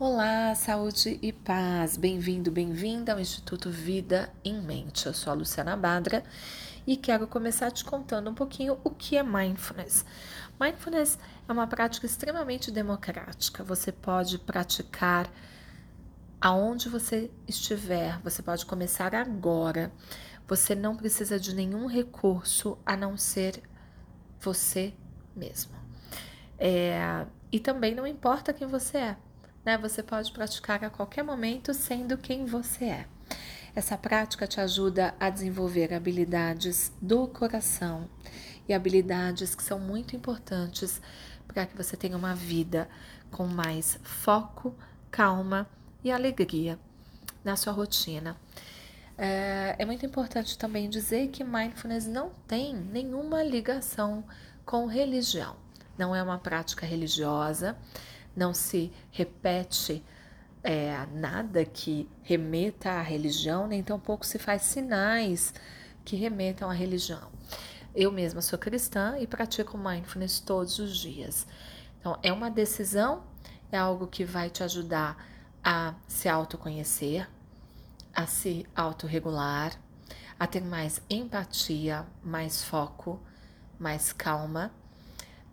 Olá, saúde e paz. Bem-vindo, bem-vinda ao Instituto Vida em Mente. Eu sou a Luciana Badra e quero começar te contando um pouquinho o que é mindfulness. Mindfulness é uma prática extremamente democrática. Você pode praticar aonde você estiver. Você pode começar agora. Você não precisa de nenhum recurso a não ser você mesmo. É, e também não importa quem você é né? Você pode praticar a qualquer momento sendo quem você é. Essa prática te ajuda a desenvolver habilidades do coração e habilidades que são muito importantes para que você tenha uma vida com mais foco, calma e alegria na sua rotina. É, é muito importante também dizer que mindfulness não tem nenhuma ligação com religião. Não é uma prática religiosa, não se repete é, nada que remeta à religião, nem tampouco se faz sinais que remetam à religião. Eu mesma sou cristã e pratico mindfulness todos os dias. Então, é uma decisão, é algo que vai te ajudar a se autoconhecer, a se autorregular, a ter mais empatia, mais foco, mais calma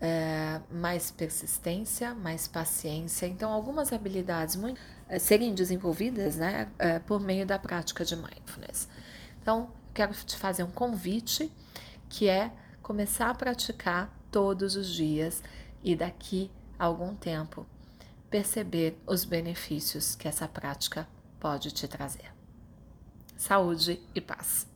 é, mais persistência, mais paciência. Então, algumas habilidades muito, é, serem desenvolvidas né, é, por meio da prática de mindfulness. Então, quero te fazer um convite que é começar a praticar todos os dias e daqui a algum tempo perceber os benefícios que essa prática pode te trazer. Saúde e paz.